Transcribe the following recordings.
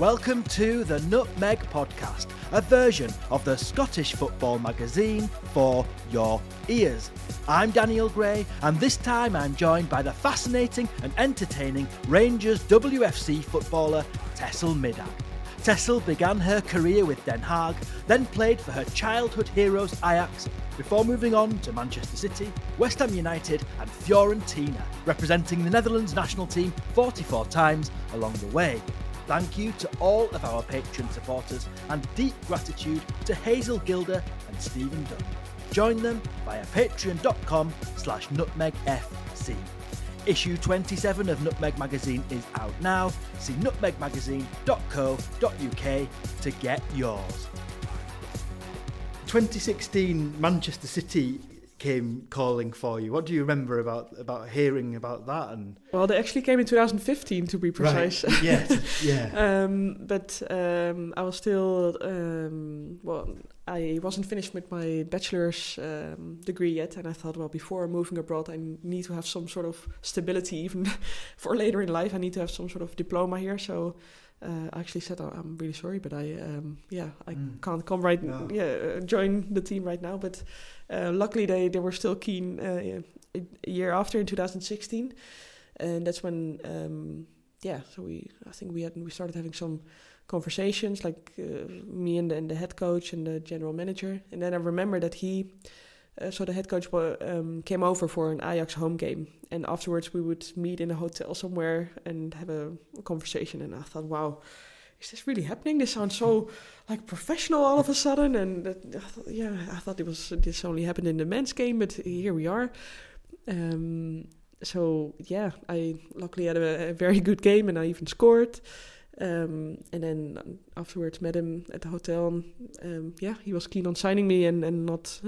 Welcome to the Nutmeg Podcast, a version of the Scottish football magazine for your ears. I'm Daniel Gray, and this time I'm joined by the fascinating and entertaining Rangers WFC footballer Tessel Middag. Tessel began her career with Den Haag, then played for her childhood heroes Ajax, before moving on to Manchester City, West Ham United, and Fiorentina, representing the Netherlands national team 44 times along the way. Thank you to all of our Patreon supporters and deep gratitude to Hazel Gilder and Stephen Dunn. Join them via patreon.com slash nutmegfc. Issue 27 of Nutmeg Magazine is out now. See nutmegmagazine.co.uk to get yours. 2016 Manchester City came calling for you. What do you remember about about hearing about that? And well, they actually came in 2015 to be precise. Right. Yeah, yeah. um, but um, I was still um, well. I wasn't finished with my bachelor's um, degree yet, and I thought, well, before moving abroad, I need to have some sort of stability, even for later in life. I need to have some sort of diploma here. So uh, I actually said, oh, I'm really sorry, but I, um, yeah, I mm. can't come right, no. yeah, uh, join the team right now. But uh, luckily, they, they were still keen uh, a year after in 2016, and that's when, um, yeah, so we, I think we had we started having some conversations, like uh, me and the, and the head coach and the general manager, and then I remember that he so the head coach um, came over for an Ajax home game, and afterwards we would meet in a hotel somewhere and have a, a conversation. And I thought, wow, is this really happening? This sounds so like professional all of a sudden. And I thought, yeah, I thought it was this only happened in the men's game, but here we are. Um, so yeah, I luckily had a, a, very good game, and I even scored. Um, and then afterwards met him at the hotel. And, yeah, he was keen on signing me and and not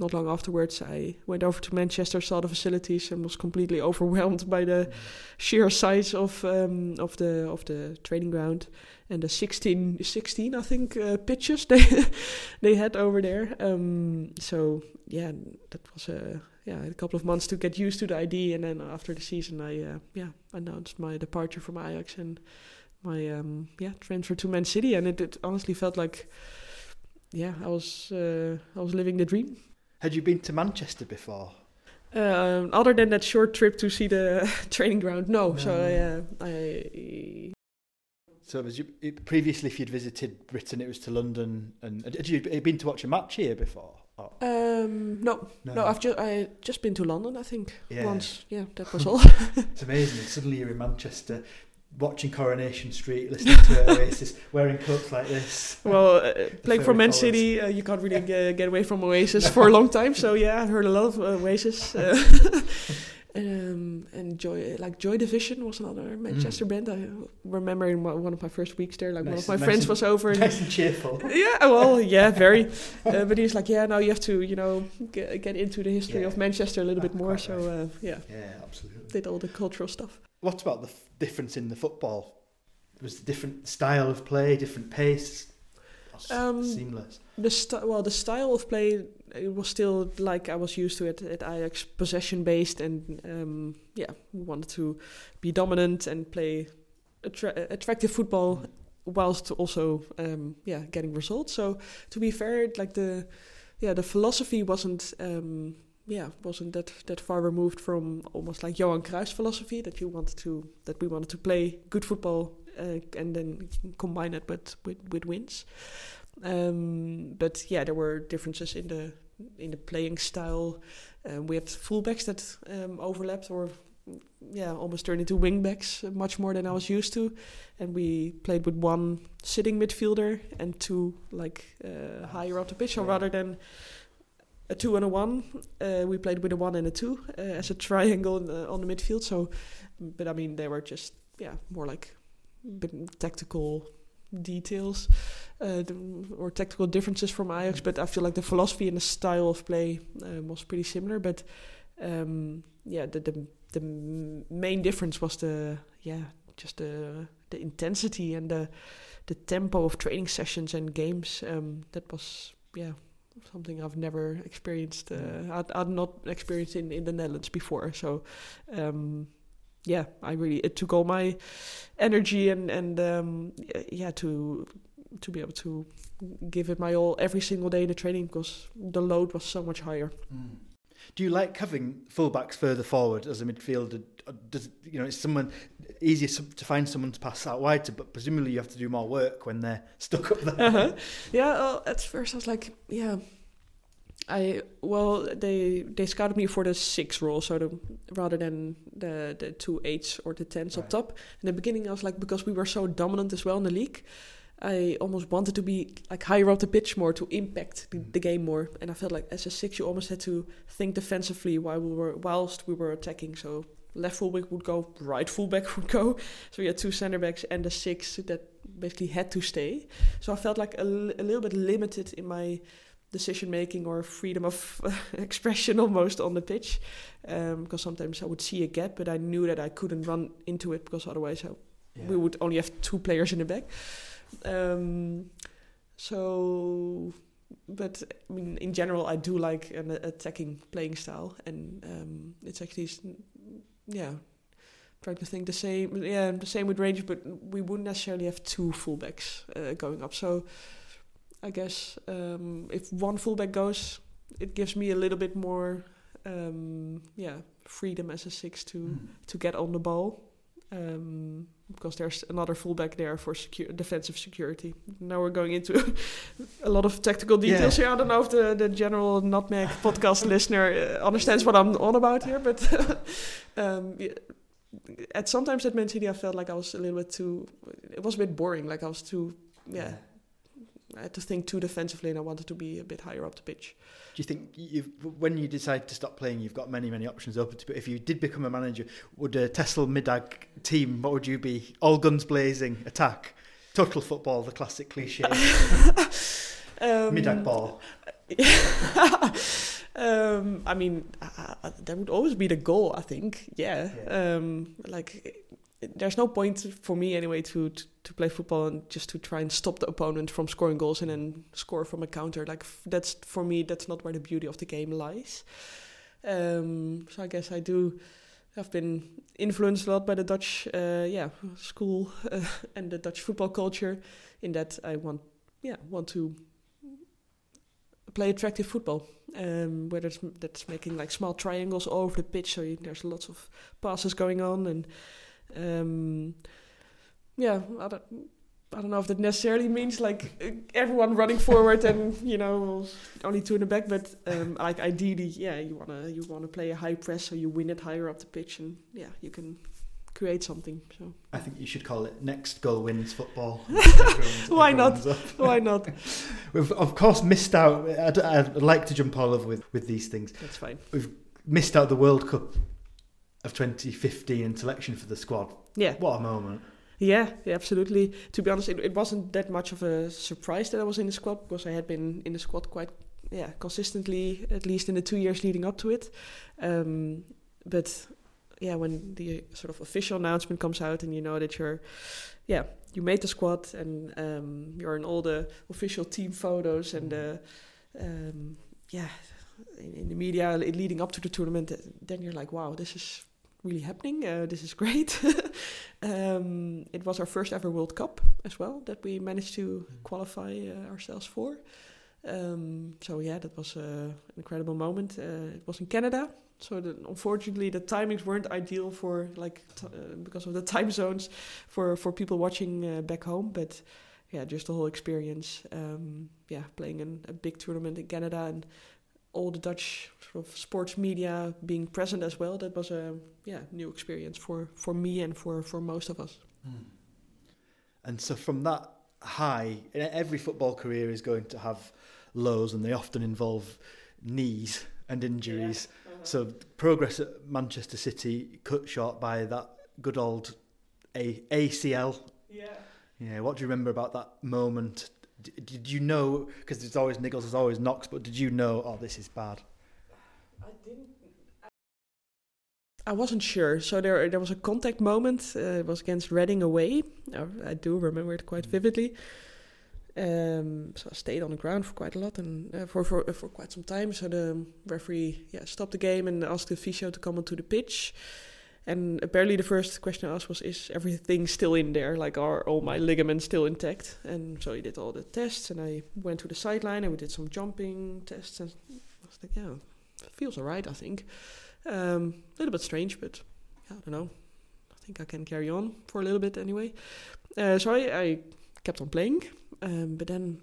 not long afterwards, I went over to Manchester, saw the facilities, and was completely overwhelmed by the mm. sheer size of um, of the of the training ground and the 16, 16 I think, uh, pitches they they had over there. Um, so yeah, that was a yeah a couple of months to get used to the ID, and then after the season, I uh, yeah announced my departure from Ajax and my um, yeah transfer to Man City, and it, it honestly felt like yeah I was uh, I was living the dream. Had you been to Manchester before? Um, other than that short trip to see the training ground, no. no. So uh, I. So was you, previously, if you'd visited Britain, it was to London, and had you been to watch a match here before? Um, no, no, no, I've just I just been to London. I think yeah. once. Yeah, that was all. it's amazing. Suddenly you're in Manchester watching Coronation Street, listening to Oasis, wearing coats like this. Well, uh, playing for Man City, uh, you can't really get, get away from Oasis for a long time. So yeah, I've heard a lot of uh, Oasis. Uh, um, and Joy, like Joy Division was another Manchester mm. band. I remember in one of my first weeks there, like nice, one of my nice friends was over. And, nice and cheerful. Yeah, well, yeah, very. Uh, but he's like, yeah, now you have to, you know, get, get into the history yeah. of Manchester a little bit more. So uh, yeah, yeah, absolutely. Did all the cultural stuff. What about the f- difference in the football? Was the different style of play, different pace? Um, seamless. The st- well, the style of play it was still like I was used to it at Ajax, possession based, and um, yeah, we wanted to be dominant and play attra- attractive football, mm. whilst also um, yeah getting results. So to be fair, like the yeah the philosophy wasn't um, yeah wasn't that that far removed from almost like Johan Cruyff's philosophy that you wanted to that we wanted to play good football uh, and then combine it with with, with wins. Um, but yeah, there were differences in the in the playing style. Uh, we had fullbacks that um, overlapped or yeah almost turned into wingbacks uh, much more than I was used to, and we played with one sitting midfielder and two like uh, higher up the pitch. So rather than a two and a one. Uh, we played with a one and a two uh, as a triangle the, on the midfield. So, but I mean, they were just yeah more like tactical details uh, or tactical differences from Ajax. But I feel like the philosophy and the style of play uh, was pretty similar. But um, yeah, the, the the main difference was the yeah just the the intensity and the the tempo of training sessions and games. Um, that was yeah something I've never experienced. Uh, I'd, I'd not experienced in, in the Netherlands before. So, um, yeah, I really it took all my energy and and um, yeah to to be able to give it my all every single day in the training because the load was so much higher. Mm. Do you like having fullbacks further forward as a midfielder? Does you know it's someone easier to find someone to pass out wide to, but presumably you have to do more work when they're stuck up there. Uh-huh. Yeah, well, at first I was like, yeah. I well, they they scouted me for the six role, so the, rather than the the two eights or the tens right. up top. In the beginning, I was like, because we were so dominant as well in the league, I almost wanted to be like higher up the pitch more to impact the, the, game more. And I felt like as a six, you almost had to think defensively while we were whilst we were attacking. So left fullback would go, right fullback would go. So we had two center backs and a six that basically had to stay. So I felt like a, a little bit limited in my decision making or freedom of expression almost on the pitch. Um, because sometimes I would see a gap, but I knew that I couldn't run into it because otherwise I, yeah. we would only have two players in the back. Um, so, but I mean, in general, I do like an attacking playing style, and um, it's actually, yeah, trying to think the same. Yeah, the same with Rangers, but we wouldn't necessarily have two fullbacks uh, going up. So, I guess um, if one fullback goes, it gives me a little bit more, um, yeah, freedom as a six to mm. to get on the ball. Um, because there's another fullback there for secu- defensive security. Now we're going into a lot of technical details yeah. here. I don't know if the, the general Nutmeg podcast listener uh, understands what I'm on about here, but um, yeah, at sometimes at Man City I felt like I was a little bit too. It was a bit boring. Like I was too. yeah. I had to think too defensively, and I wanted to be a bit higher up the pitch. Do you think when you decide to stop playing, you've got many, many options open to? But if you did become a manager, would a Tessel Middag team? What would you be? All guns blazing, attack, total football, the classic cliche. um, Midag ball. um, I mean, uh, uh, that would always be the goal. I think. Yeah. yeah. Um, like there's no point for me anyway to, to, to play football and just to try and stop the opponent from scoring goals and then score from a counter. Like that's for me, that's not where the beauty of the game lies. Um, so I guess I do have been influenced a lot by the Dutch, uh, yeah, school uh, and the Dutch football culture. In that I want, yeah, want to play attractive football. Um, whether it's that's making like small triangles all over the pitch, so you, there's lots of passes going on and um, yeah, I don't, I don't know if that necessarily means like everyone running forward and you know only two in the back, but um, like ideally, yeah, you wanna you wanna play a high press so you win it higher up the pitch, and yeah, you can create something. So I think you should call it next goal wins football. Why not? Why not? We've of course missed out. I'd, I'd, like to jump all over with with these things. That's fine. We've missed out the World Cup of 2015 and selection for the squad. Yeah. What a moment. Yeah, yeah, absolutely. To be honest, it, it wasn't that much of a surprise that I was in the squad because I had been in the squad quite, yeah, consistently at least in the two years leading up to it. Um, but yeah, when the sort of official announcement comes out and you know that you're, yeah, you made the squad and um, you're in all the official team photos and the, um, yeah, in, in, the media leading up to the tournament, then you're like, wow, this is really happening. Uh, this is great. um, it was our first ever World Cup as well that we managed to mm. qualify uh, ourselves for. Um, so yeah, that was uh, an incredible moment. Uh, it was in Canada, so the, unfortunately the timings weren't ideal for like uh, because of the time zones for for people watching uh, back home. But yeah, just the whole experience. Um, yeah, playing in a big tournament in Canada and all the Dutch sort of sports media being present as well. That was a yeah new experience for for me and for for most of us. Mm. And so from that high, every football career is going to have lows, and they often involve knees and injuries. Yeah. Uh-huh. So progress at Manchester City cut short by that good old A- ACL. Yeah. Yeah. What do you remember about that moment did you know because there's always niggles there's always knocks but did you know oh this is bad i didn't I wasn't sure. So there, there was a contact moment. Uh, it was against Reading away. I do remember it quite mm. vividly. Um, so I stayed on the ground for quite a lot and uh, for, for for quite some time. So the referee, yeah, stopped the game and asked the physio to come onto the pitch. And apparently, the first question I asked was, "Is everything still in there? Like, are all my ligaments still intact?" And so he did all the tests, and I went to the sideline and we did some jumping tests, and I was like, "Yeah, feels alright, I think." Um, a little bit strange, but yeah, I don't know. I think I can carry on for a little bit anyway. Uh, so I, I kept on playing, um, but then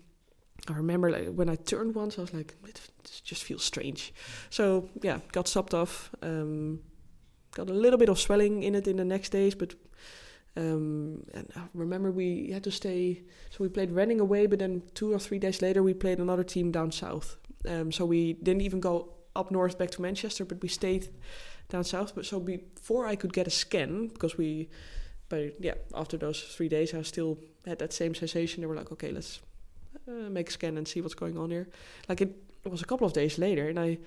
I remember like when I turned once, I was like, it just feels strange. So yeah, got stopped off. Um, got a little bit of swelling in it in the next days, but um, and I remember we had to stay. So we played Reading away, but then two or three days later we played another team down south. Um, so we didn't even go up north back to Manchester, but we stayed down south. But so before I could get a scan, because we, but yeah, after those three days I still had that same sensation. They were like, okay, let's uh, make a scan and see what's going on here. Like it, it was a couple of days later, and I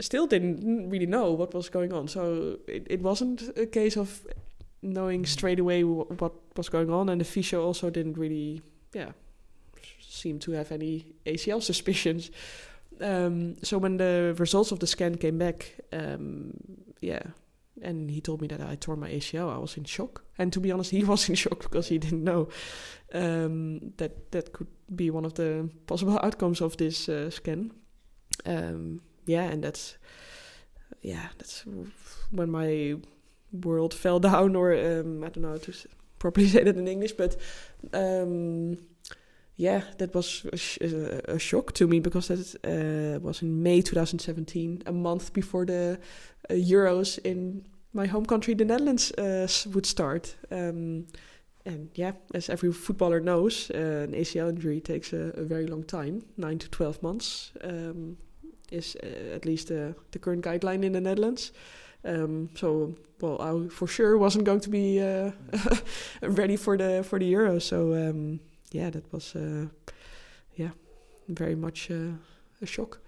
still didn't really know what was going on. So it, it wasn't a case of knowing straight away w- what was going on, and the physio also didn't really, yeah, seem to have any ACL suspicions. Um, so when the results of the scan came back, um, yeah, and he told me that I tore my ACL. I was in shock, and to be honest, he was in shock because he didn't know um, that that could be one of the possible outcomes of this uh, scan. Um, yeah, and that's yeah, that's when my world fell down, or um, I don't know how to properly say that in English, but um, yeah, that was a, sh- a, shock to me because that uh, was in May 2017, a month before the uh, Euros in my home country, the Netherlands, uh, would start. Um, and yeah, as every footballer knows, uh, an ACL injury takes a, a, very long time, nine to 12 months. Um, is uh, at least uh, the current guideline in the Netherlands. Um, so, well, I for sure wasn't going to be uh, ready for the for the Euro. So, um, yeah, that was yeah very much a shock.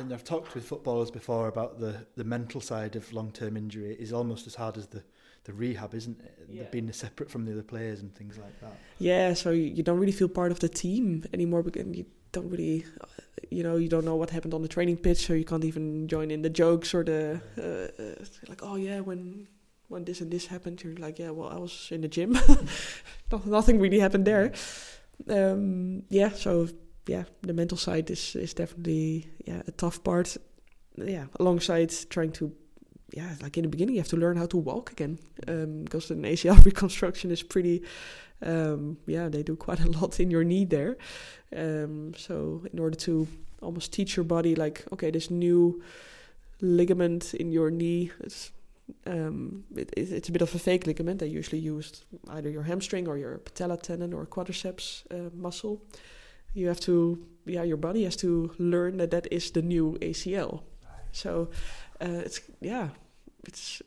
and I've talked with footballers before about the, the mental side of long term injury is almost as hard as the, the rehab, isn't it? Yeah. Being separate from the other players and things like that. Yeah, so you don't really feel part of the team anymore, because you don't really, uh, you know, you don't know what happened on the training pitch, so you can't even join in the jokes or the uh, uh, like. Oh yeah, when when this and this happened, you're like, yeah, well, I was in the gym. Nothing really happened there. Um, yeah, so yeah, the mental side is is definitely yeah a tough part. Yeah, alongside trying to yeah, like in the beginning, you have to learn how to walk again um, because an ACL reconstruction is pretty. Um, yeah, they do quite a lot in your knee there. Um, so in order to almost teach your body, like okay, this new ligament in your knee, it's um, it, it's a bit of a fake ligament. They usually use either your hamstring or your patella tendon or quadriceps uh, muscle you have to yeah your body has to learn that that is the new ACL. So uh, it's yeah it's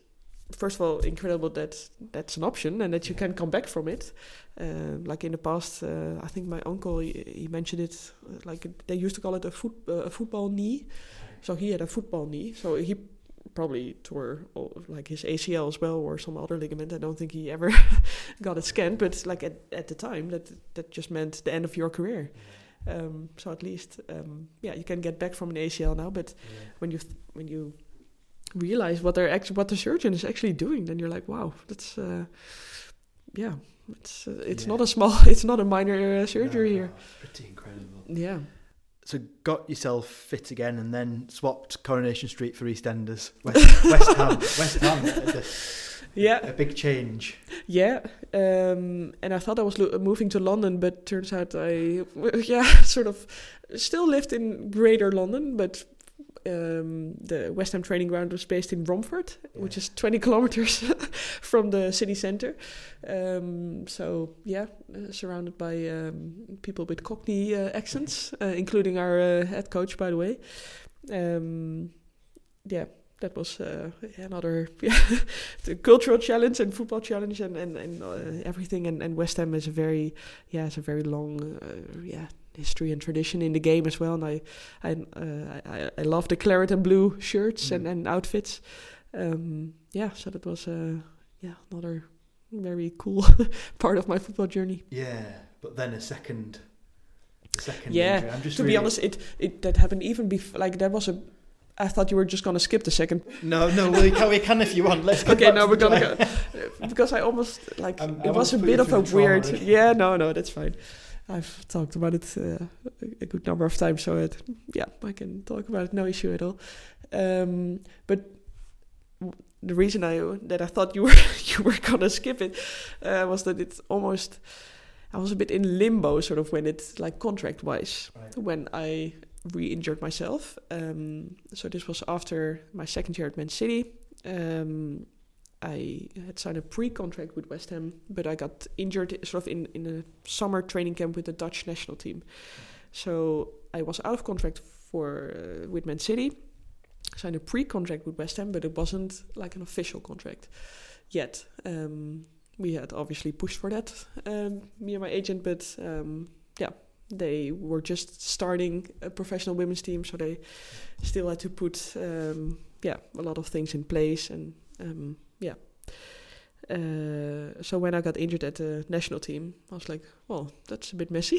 first of all incredible that that's an option and that you can come back from it. Uh, like in the past, uh, I think my uncle he, he, mentioned it. Like they used to call it a foot uh, a football knee. So he had a football knee. So he probably tore like his ACL as well or some other ligament. I don't think he ever got it scanned, but like at, at the time, that that just meant the end of your career. Um, so at least, um, yeah, you can get back from an ACL now. But yeah. when you when you realize what they're actually what the surgeon is actually doing, then you're like, wow, that's uh, yeah, it's uh, it's yeah. not a small, it's not a minor uh, surgery no, no, here. Pretty incredible. Yeah so got yourself fit again and then swapped Coronation Street for EastEnders, West, West Ham, West Ham. A, yeah, a big change. Yeah, um, and I thought I was lo- moving to London, but turns out I, yeah, sort of still lived in Greater London, but um, the West Ham training ground was based in Romford, which is 20 kilometers from the city center. Um, so yeah, uh, surrounded by um, people with Cockney uh, accents, uh, including our uh, head coach, by the way. Um, yeah, that was uh, another yeah, cultural challenge and football challenge and and, and uh, everything. And, and West Ham is a very yeah, it's a very long uh, yeah history and tradition in the game as well. And I I uh, I, I love the claret and blue shirts mm. and, and outfits. Um, yeah, so that was uh, yeah another very cool part of my football journey. Yeah, but then a second. Second yeah, I'm just to really be honest, it, it that happened even before. Like that was a I thought you were just going to skip the second. No, no, we can, we can if you want. Let's okay. No, we're gonna go because I almost like um, it was a bit of a weird. Yeah, no, no, that's fine. I've talked about it uh, a good number of times, so it, yeah, I can talk about it. No issue at all. Um, but the reason I that I thought you were you were gonna skip it uh, was that it's almost I was a bit in limbo, sort of when it's like contract wise right. when I re-injured myself. Um, so this was after my second year at Man City. Um, I had signed a pre-contract with West Ham, but I got injured sort of in, in a summer training camp with the Dutch national team. So I was out of contract for uh, with Man City. Signed a pre-contract with West Ham, but it wasn't like an official contract yet. Um, we had obviously pushed for that, um, me and my agent, but um, yeah, they were just starting a professional women's team, so they still had to put um, yeah a lot of things in place and um, yeah. Uh, so when I got injured at the national team, I was like, well, that's a bit messy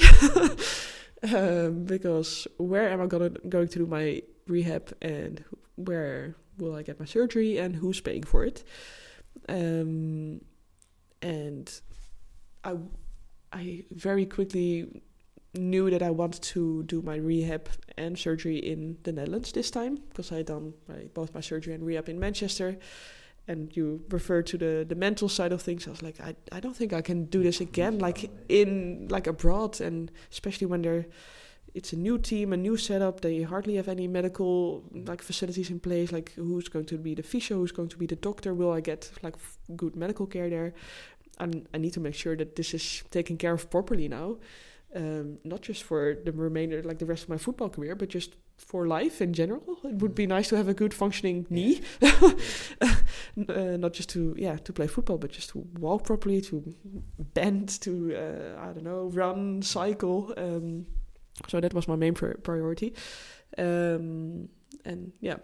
um, because where am I gonna going to do my rehab and where will I get my surgery and who's paying for it? Um, and I I very quickly knew that I wanted to do my rehab and surgery in the Netherlands this time because I had done my, both my surgery and rehab in Manchester. And you refer to the, the mental side of things. I was like, I, I don't think I can do this again, like in like abroad, and especially when they're it's a new team, a new setup. They hardly have any medical like facilities in place. Like who's going to be the physio? Who's going to be the doctor? Will I get like f- good medical care there? And I need to make sure that this is taken care of properly now um, not just for the remainder, like the rest of my football career, but just for life in general. It would be nice to have a good functioning knee, uh, not just to yeah to play football, but just to walk properly, to bend, to uh, I don't know, run, cycle. Um, so that was my main priority, um, and yeah.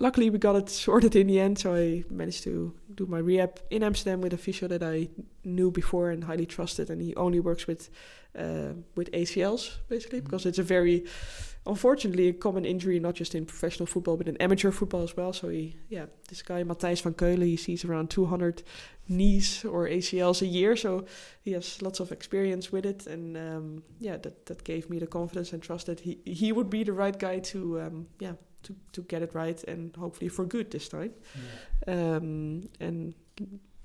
Luckily, we got it sorted in the end, so I managed to do my rehab in Amsterdam with a physio that I knew before and highly trusted, and he only works with uh, with ACLs, basically, because it's a very, unfortunately, a common injury, not just in professional football, but in amateur football as well. So he, yeah, this guy Matthijs van Keulen, he sees around 200 knees or ACLs a year, so he has lots of experience with it, and um, yeah, that that gave me the confidence and trust that he he would be the right guy to um, yeah to to get it right and hopefully for good this time, yeah. um, and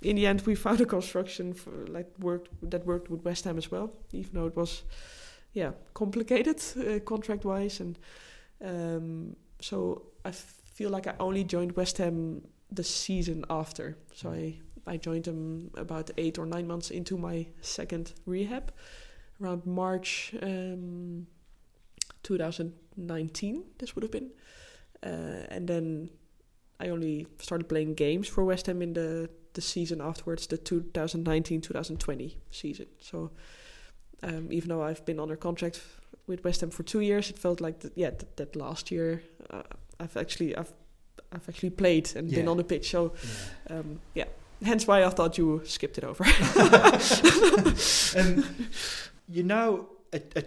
in the end, we found a construction for, like worked that worked with West Ham as well, even though it was, yeah, complicated uh, contract wise, and um, so I feel like I only joined West Ham the season after. So I I joined them about eight or nine months into my second rehab, around March um, 2019. This would have been, uh, and then I only started playing games for West Ham in the the season afterwards, the 2019-2020 season. So um, even though I've been under contract with West Ham for two years, it felt like that, yeah that, that last year uh, I've actually I've I've actually played and yeah. been on the pitch. So yeah. Um, yeah. hence why I thought you skipped it over. um, you know a, a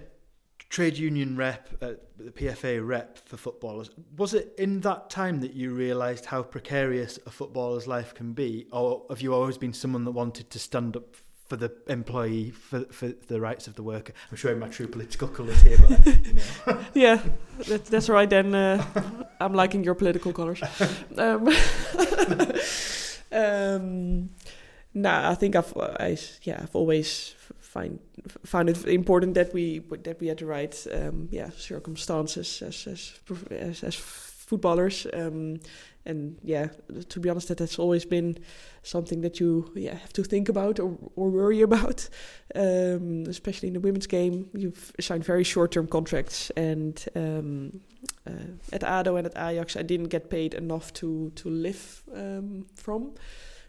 trade union rep, uh, the PFA rep for footballers. Was it in that time that you realised how precarious a footballer's life can be, or have you always been someone that wanted to stand up for the employee, for for the rights of the worker? I'm showing my true political colours here, but you know. yeah, that, that's right. Then uh, I'm liking your political colours. Um, um, nah, I think I've I, yeah I've always find found it important that we that we had the right um, yeah circumstances as as as, as footballers. Um, and yeah, to be honest, that has always been something that you yeah have to think about or, or worry about. Um, especially in the women's game, you've signed very short-term contracts, and um, uh, at ADO and at Ajax, I didn't get paid enough to to live um, from.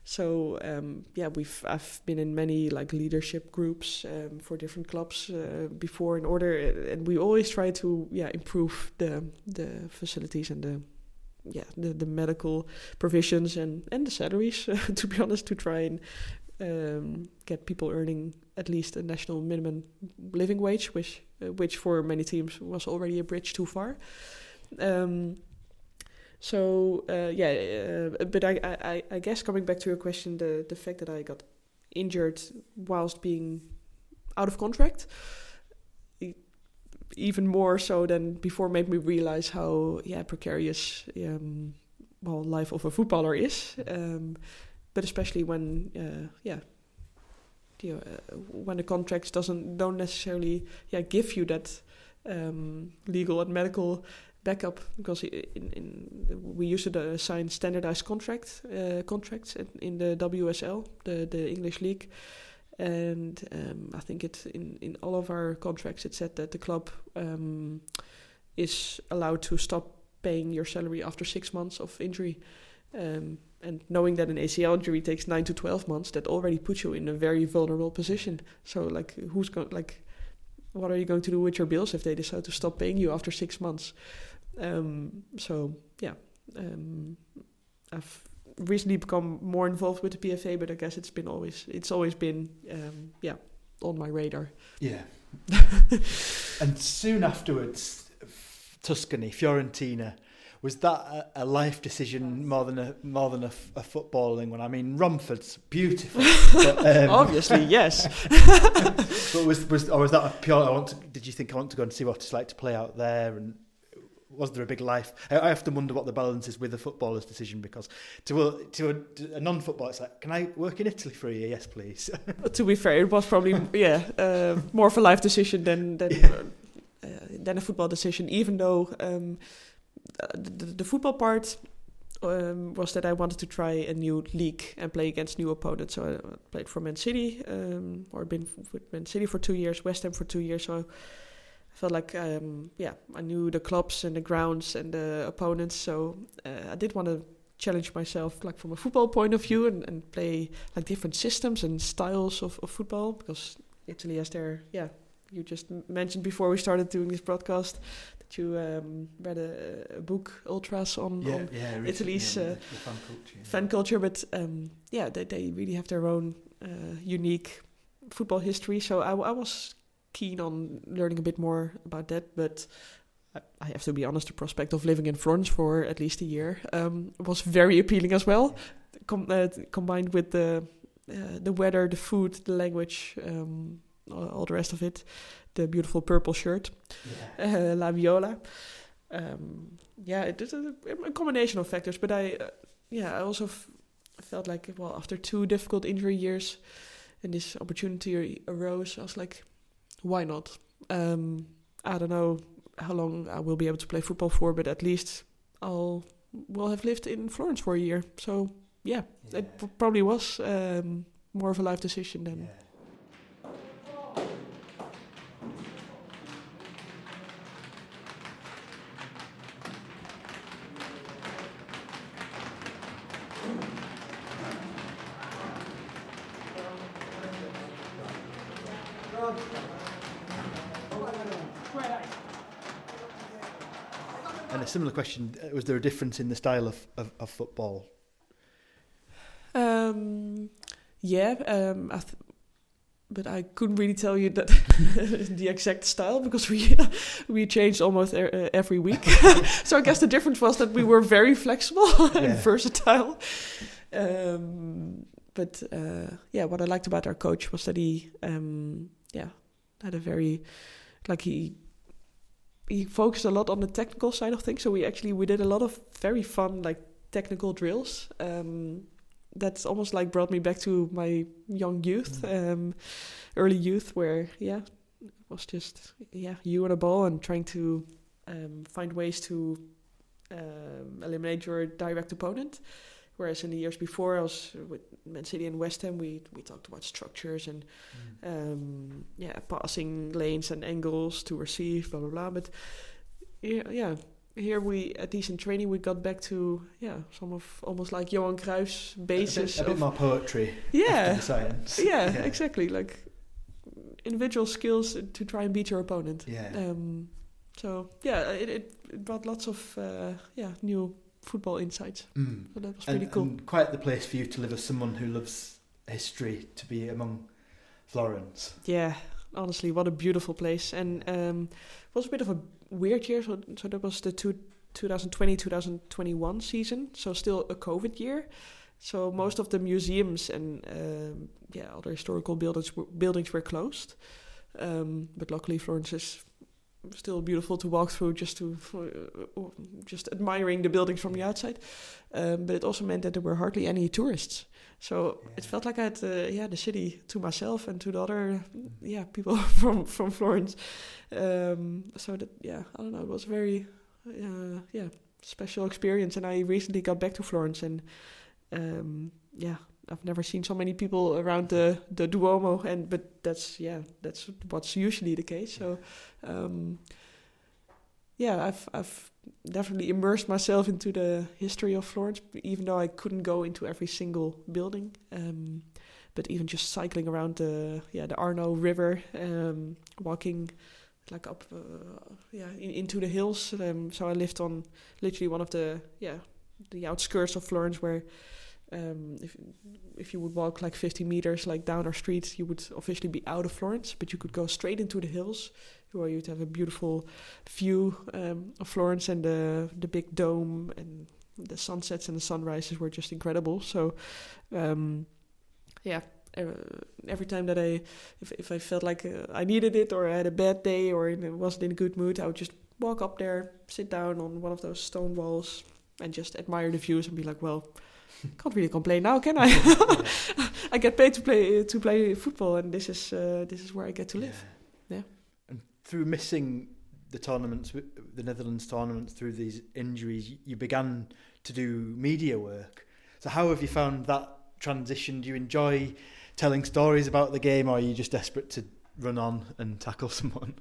So um, yeah, we've I've been in many like leadership groups um, for different clubs uh, before in order, and we always try to yeah improve the the facilities and the yeah the, the medical provisions and and the salaries to be honest to try and um, get people earning at least a national minimum living wage, which uh, which for many teams was already a bridge too far. Um, so uh, yeah, uh, but I, I, I guess coming back to your question, the the fact that I got injured whilst being out of contract, even more so than before, made me realize how yeah precarious um, well life of a footballer is. Um, but especially when uh, yeah. You know, uh, when the contracts doesn't don't necessarily yeah give you that um, legal and medical backup because in, in we used to uh, sign standardized contract uh, contracts in, in the WSL, the the English league, and um, I think it in in all of our contracts it said that the club um, is allowed to stop paying your salary after six months of injury. Um, and knowing that an ACL injury takes nine to twelve months, that already puts you in a very vulnerable position. So, like, who's going? Like, what are you going to do with your bills if they decide to stop paying you after six months? Um, so yeah, um, I've recently become more involved with the PFA, but I guess it's been always it's always been um, yeah on my radar. Yeah, and soon afterwards, Tuscany, Fiorentina. Was that a, a life decision more than a more than a, a footballing one? I mean, Romford's beautiful. but, um, Obviously, yes. but was was or was that a pure? I want to, did you think I want to go and see what it's like to play out there and was there a big life? I, I often wonder what the balance is with a footballer's decision because to a, to a, a non-footballer, it's like, can I work in Italy for a year? Yes, please. to be fair, it was probably yeah uh, more of a life decision than than yeah. uh, than a football decision. Even though um, the, the, football part um, was that I wanted to try a new league and play against new opponents. So I played for Man City, um, or been with Man City for two years, West Ham for two years. So felt like um, yeah I knew the clubs and the grounds and the opponents, so uh, I did want to challenge myself like from a football point of view and, and play like different systems and styles of, of football because Italy has their yeah you just mentioned before we started doing this broadcast that you um, read a, a, book ultras on, yeah, on yeah, Italy's uh, fan culture, fan culture but um, yeah they, they really have their own uh, unique football history. So I, I was keen on learning a bit more about that, but I have to be honest, the prospect of living in Florence for at least a year um, was very appealing as well, Com- uh, combined with the uh, the weather, the food, the language, um, all, the rest of it, the beautiful purple shirt, yeah. uh, La Viola. Um, yeah, it is a, a, combination of factors, but I, uh, yeah, I also f- felt like well, after two difficult injury years, and this opportunity arose, I was like, why not? Um, I don't know how long I will be able to play football for, but at least I'll will have lived in Florence for a year. So yeah, yeah. it probably was um, more of a life decision than. Yeah. A similar question: uh, Was there a difference in the style of of, of football? Um, yeah, um, I but I couldn't really tell you that the exact style because we we changed almost er, every week. so I guess the difference was that we were very flexible and versatile. Um, but uh, yeah, what I liked about our coach was that he, um, yeah, had a very like he he focused a lot on the technical side of things. So we actually we did a lot of very fun like technical drills. Um, that's almost like brought me back to my young youth, mm. um, early youth, where yeah, it was just yeah you and a ball and trying to um, find ways to um, eliminate your direct opponent. Whereas in the years before, I was with Man City and West Ham, we we talked about structures and Mm. um, yeah, passing lanes and angles to receive, blah blah blah. But yeah, yeah, here we at decent training we got back to yeah some of almost like Johan Cruyff's A bit, basis a bit of more poetry. yeah science. yeah, yeah. exactly like individual skills to try and beat your opponent. Yeah. Um, so yeah, it, it, it brought lots of uh, yeah new football insights. Mm. So that was And, cool. and quite the place for you to live as someone who loves history to be among Florence. Yeah, honestly, what a beautiful place. And um, it was a bit of a weird year. So, so that was the two, 2020-2021 season. So still a COVID year. So most of the museums and um, yeah, other historical buildings were, buildings were closed. Um, but luckily, Florence is still beautiful to walk through, just to uh, just admiring the buildings from the outside. Um, but it also meant that there were hardly any tourists. So it felt like I had uh, yeah the city to myself and to the other yeah people from from Florence. Um, so that yeah I don't know it was a very uh, yeah special experience. And I recently got back to Florence and um, yeah I've never seen so many people around the the Duomo and but that's yeah that's what's usually the case. So um, yeah I've I've definitely immersed myself into the history of Florence, even though I couldn't go into every single building. Um, but even just cycling around the yeah the Arno River, um, walking like up uh, yeah in, into the hills. Um, so I lived on literally one of the yeah the outskirts of Florence where. Um, if if you would walk like 50 meters like down our street, you would officially be out of Florence, but you could go straight into the hills, where you'd have a beautiful view um, of Florence and the the big dome and the sunsets and the sunrises were just incredible. So, um, yeah, every time that I, if if I felt like uh, I needed it or I had a bad day or wasn't in a good mood, I would just walk up there, sit down on one of those stone walls, and just admire the views and be like, well. Can't really complain now, can I? I get paid to play to play football, and this is uh, this is where I get to live. Yeah. And through missing the tournaments, the Netherlands tournaments, through these injuries, you began to do media work. So how have you found that transition? Do you enjoy telling stories about the game, or are you just desperate to run on and tackle someone?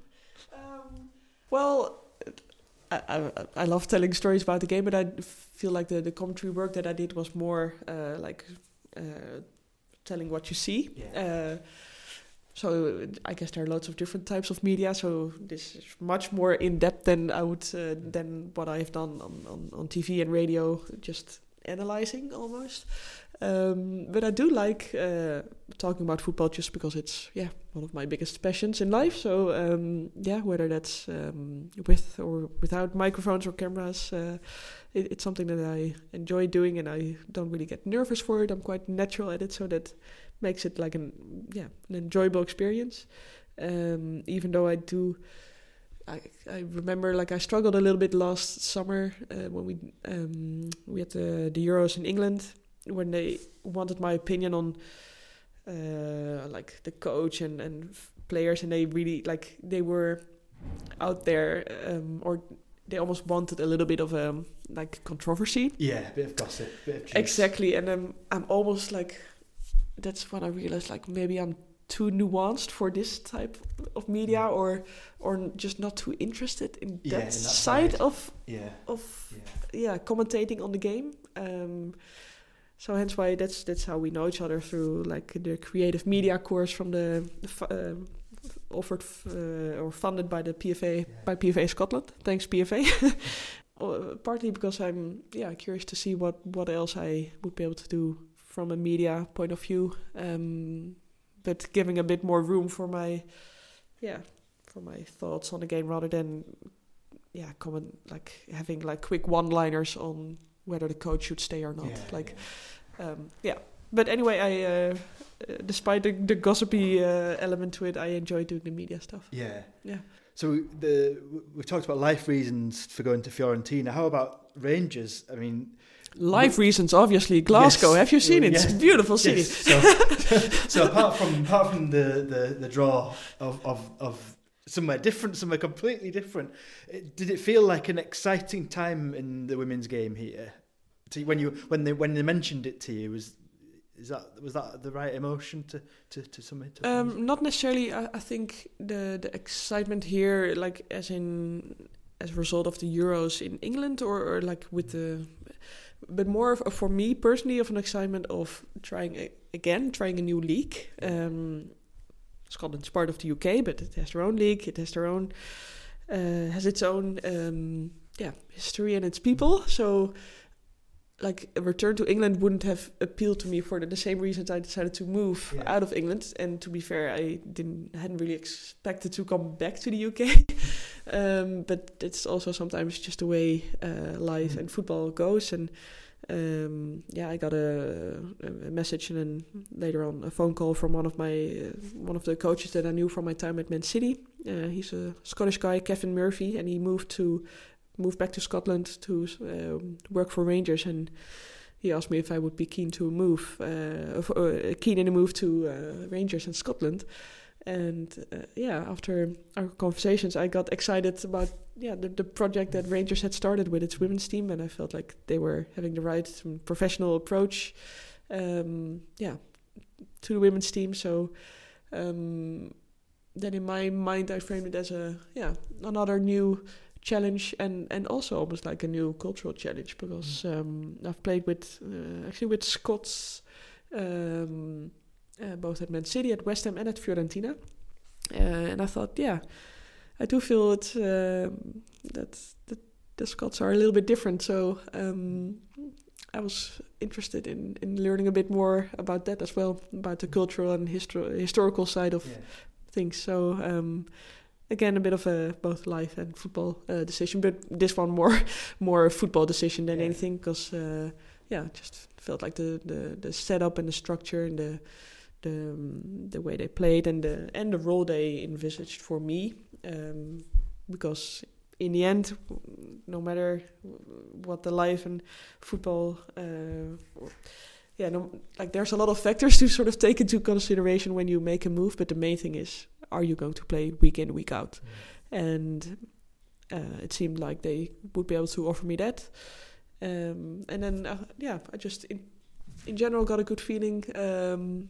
Um, well, I, I, I love telling stories about the game, but I feel like the, the commentary work that I did was more uh, like uh, telling what you see. Uh, so I guess there are lots of different types of media. So this is much more in depth than I would uh, than what I've done on, on, on TV and radio, just analyzing almost. Um, but I do like uh, talking about football just because it's yeah one of my biggest passions in life. So um, yeah, whether that's um, with or without microphones or cameras, uh, it, it's something that I enjoy doing, and I don't really get nervous for it. I'm quite natural at it, so that makes it like an yeah an enjoyable experience. Um, even though I do. I, I remember like I struggled a little bit last summer uh, when we um, we had the, the Euros in England when they wanted my opinion on uh, like the coach and, and players and they really like they were out there um, or they almost wanted a little bit of um like controversy. Yeah, a bit of gossip, bit of exactly and I'm I'm almost like that's when I realized like maybe I'm too nuanced for this type of media or or just not too interested in that, Yeah, in that side, side. of Yeah, of yeah. yeah commentating on the game. Um so hence why that's that's how we know each other through like the creative media course from the, um, offered f- uh, or funded by the PFA by PFA Scotland. Thanks PFA Uh, partly because I'm yeah curious to see what what else I would be able to do from a media point of view. Um but giving a bit more room for my yeah for my thoughts on the game rather than yeah comment like having like quick one liners on whether the coach should stay or not Yeah, like um, yeah but anyway i uh, uh, despite the, the gossipy uh, element to it i enjoy doing the media stuff yeah. Yeah. So the we've talked about life reasons for going to Fiorentina. How about Rangers? I mean, life reasons obviously glasgow Yes. have you seen it Yes. it's a beautiful city Yes. So, so apart from apart from the, the, the draw of, of, of somewhere different, somewhere completely different. Did it feel like an exciting time in the women's game here? To, when you when they when they mentioned it to you, was is that was that the right emotion to to to submit? Um, not necessarily. I, I think the the excitement here, like as in as a result of the Euros in England, or, or like with the, but more of, for me personally of an excitement of trying a, again trying a new league. Um, Scotland's part of the UK, but it has their own league. It has their own uh, has its own um, yeah history and its people. So like a return to England wouldn't have appealed to me for the, the same reasons I decided to move yeah. out of England. And to be fair, I didn't hadn't really expected to come back to the UK. um, but it's also sometimes just the way uh, life mm. and football goes. And um, yeah, I got a, a, message and then later on a phone call from one of my uh, one of the coaches that I knew from my time at Man City. Uh, he's a Scottish guy, Kevin Murphy, and he moved to moved back to Scotland to um, work for Rangers, and he asked me if I would be keen to move, uh, uh, keen in a move to uh, Rangers in Scotland. And uh, yeah, after our conversations, I got excited about yeah the, the project that Rangers had started with its women's team, and I felt like they were having the right professional approach, um, yeah, to the women's team. So. Um, then in my mind, I framed it as a yeah another new challenge and and also almost like a new cultural challenge because mm. um, I've played with uh, actually with Scots um, uh, both at Man City, at West Ham, and at Fiorentina, uh, and I thought, yeah, I do feel it um, that, that the Scots are a little bit different. So um, I was interested in in learning a bit more about that as well, about the cultural and histor- historical side of yeah. things. So. Um, again a bit of a both life and football uh, decision, but this one more more a football decision than yeah. anything because uh, yeah, just felt like the, the the setup and the structure and the the um, the way they played and the and the role they envisaged for me um, because in the end, no matter what the life and football. Uh, yeah, no, like there's a lot of factors to sort of take into consideration when you make a move, but the main thing is are you going to play week in week out mm. and uh, it seemed like they would be able to offer me that um, and then uh, yeah i just in, in general got a good feeling um,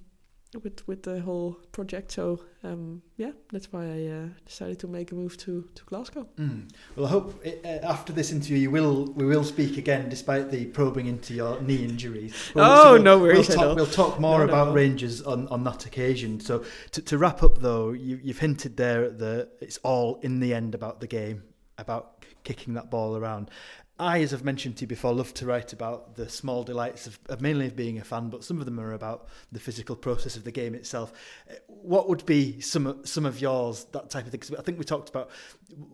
with with the whole project. So um, yeah, that's why I uh, decided to make a move to to Glasgow. Mm. Well, I hope it, uh, after this interview you will we will speak again, despite the probing into your knee injuries. We'll, oh so we'll, no worries. We'll talk, we'll talk more no, about no. Rangers on, on that occasion. So to, to wrap up though, you, you've hinted there that it's all in the end about the game, about kicking that ball around. I, as I've mentioned to you before, love to write about the small delights of, of, mainly of being a fan, but some of them are about the physical process of the game itself. Eh, what would be some some of yours, that type of thing? Cause I think we talked about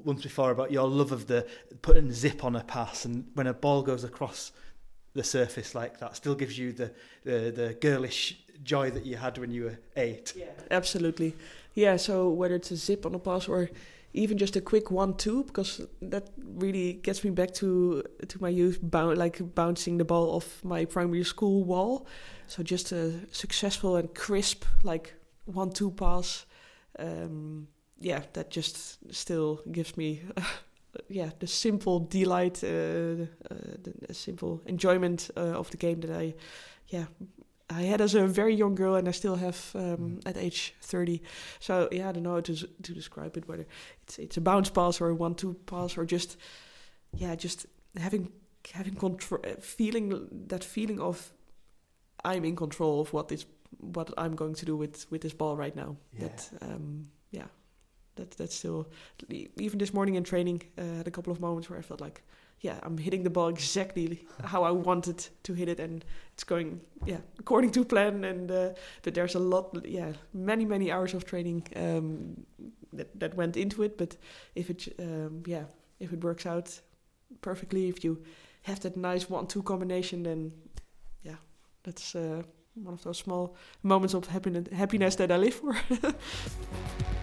once before about your love of the putting zip on a pass, and when a ball goes across the surface like that, still gives you the the, the girlish joy that you had when you were eight. Yeah, absolutely. Yeah. So whether it's a zip on a pass or even just a quick one-two because that really gets me back to to my youth, like bouncing the ball off my primary school wall. So just a successful and crisp like one-two pass. Um, yeah, that just still gives me. yeah, the simple delight, uh, uh, the simple enjoyment uh, of the game that I, yeah, I had as a very young girl, and I still have um, mm. at age thirty. So yeah, I don't know how to to describe it. Whether it's it's a bounce pass or a one-two pass, or just yeah, just having having control, uh, feeling that feeling of I'm in control of what is what I'm going to do with with this ball right now. Yeah. That um, yeah, that that's still even this morning in training, uh, had a couple of moments where I felt like yeah, I'm hitting the ball exactly how I wanted to hit it, and it's going yeah according to plan. And uh, but there's a lot, yeah, many many hours of training um, that that went into it. But if it um, yeah if it works out perfectly, if you have that nice one-two combination, then yeah, that's uh, one of those small moments of happiness happiness that I live for.